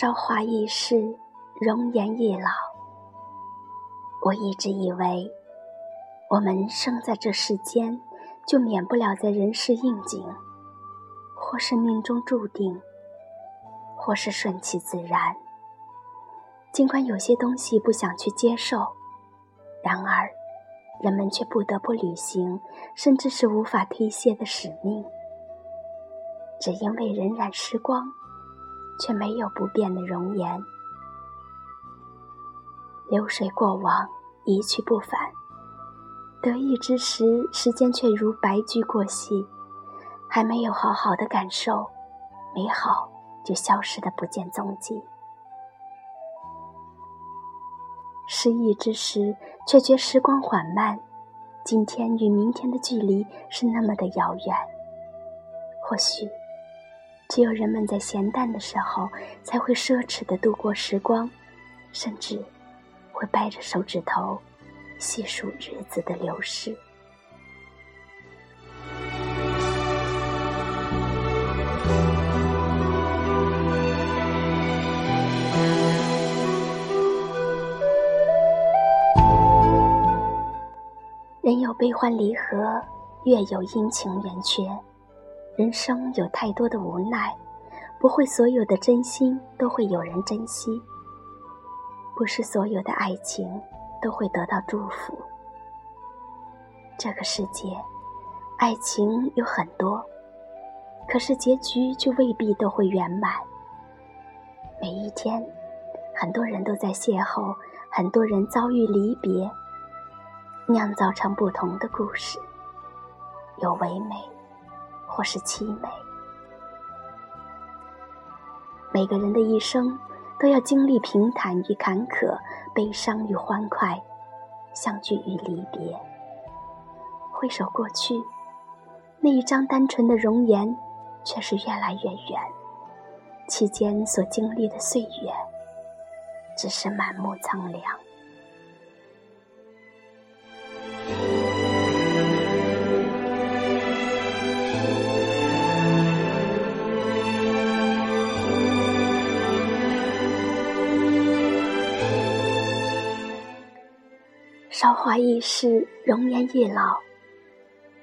韶华易逝，容颜易老。我一直以为，我们生在这世间，就免不了在人世应景，或是命中注定，或是顺其自然。尽管有些东西不想去接受，然而，人们却不得不履行，甚至是无法推卸的使命，只因为荏苒时光。却没有不变的容颜，流水过往，一去不返。得意之时，时间却如白驹过隙，还没有好好的感受，美好就消失的不见踪迹。失意之时，却觉时光缓慢，今天与明天的距离是那么的遥远。或许。只有人们在闲淡的时候，才会奢侈的度过时光，甚至会掰着手指头细数日子的流逝。人有悲欢离合，月有阴晴圆缺。人生有太多的无奈，不会所有的真心都会有人珍惜，不是所有的爱情都会得到祝福。这个世界，爱情有很多，可是结局就未必都会圆满。每一天，很多人都在邂逅，很多人遭遇离别，酿造成不同的故事，有唯美。或是凄美，每个人的一生都要经历平坦与坎坷、悲伤与欢快、相聚与离别。回首过去，那一张单纯的容颜，却是越来越远。期间所经历的岁月，只是满目苍凉。韶华易逝，容颜易老。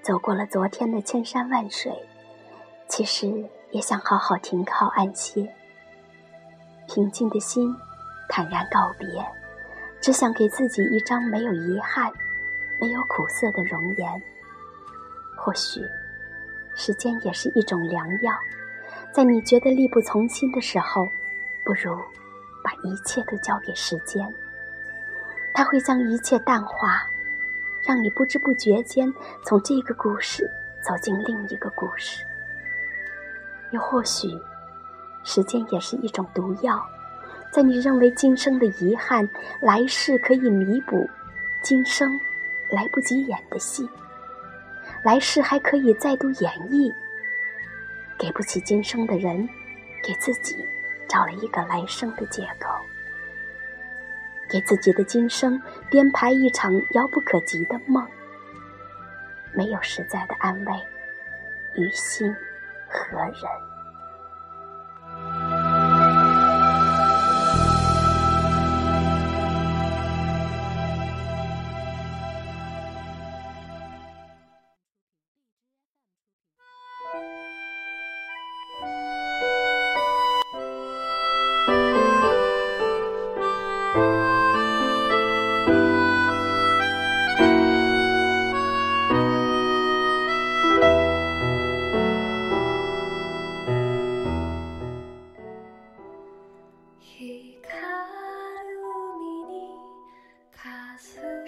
走过了昨天的千山万水，其实也想好好停靠安歇。平静的心，坦然告别，只想给自己一张没有遗憾、没有苦涩的容颜。或许，时间也是一种良药，在你觉得力不从心的时候，不如把一切都交给时间。它会将一切淡化，让你不知不觉间从这个故事走进另一个故事。又或许，时间也是一种毒药，在你认为今生的遗憾，来世可以弥补，今生来不及演的戏，来世还可以再度演绎。给不起今生的人，给自己找了一个来生的借口。给自己的今生编排一场遥不可及的梦，没有实在的安慰，于心何忍？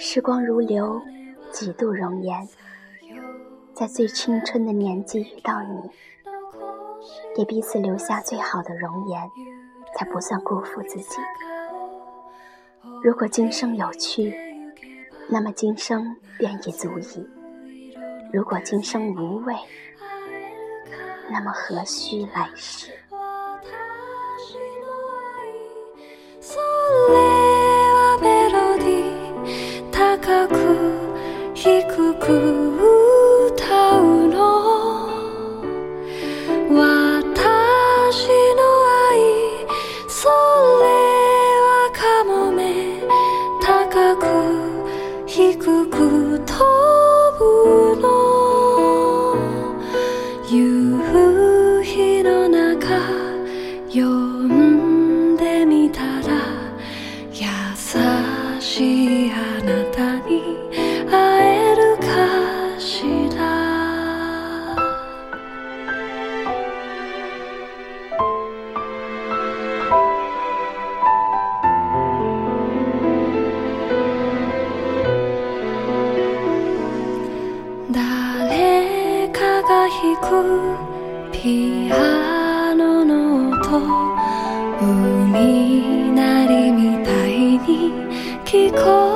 时光如流，几度容颜。在最青春的年纪遇到你，给彼此留下最好的容颜，才不算辜负自己。如果今生有趣，那么今生便已足矣；如果今生无味，那么何须来世？夕日の中夜 call.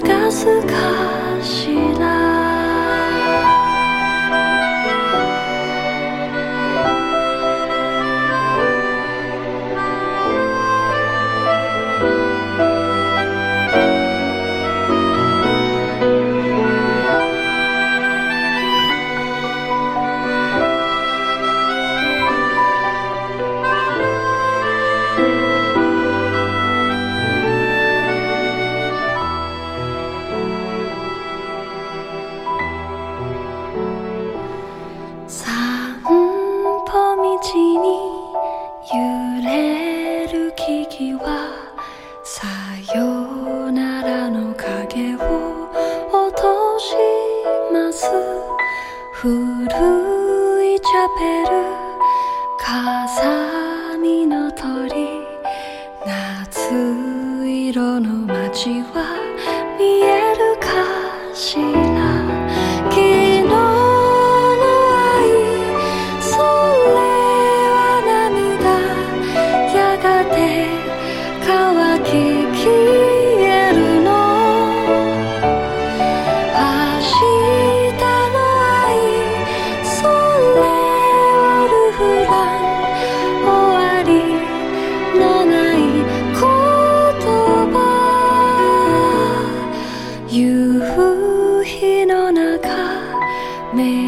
探すかしら。白の街は見えるかしら？me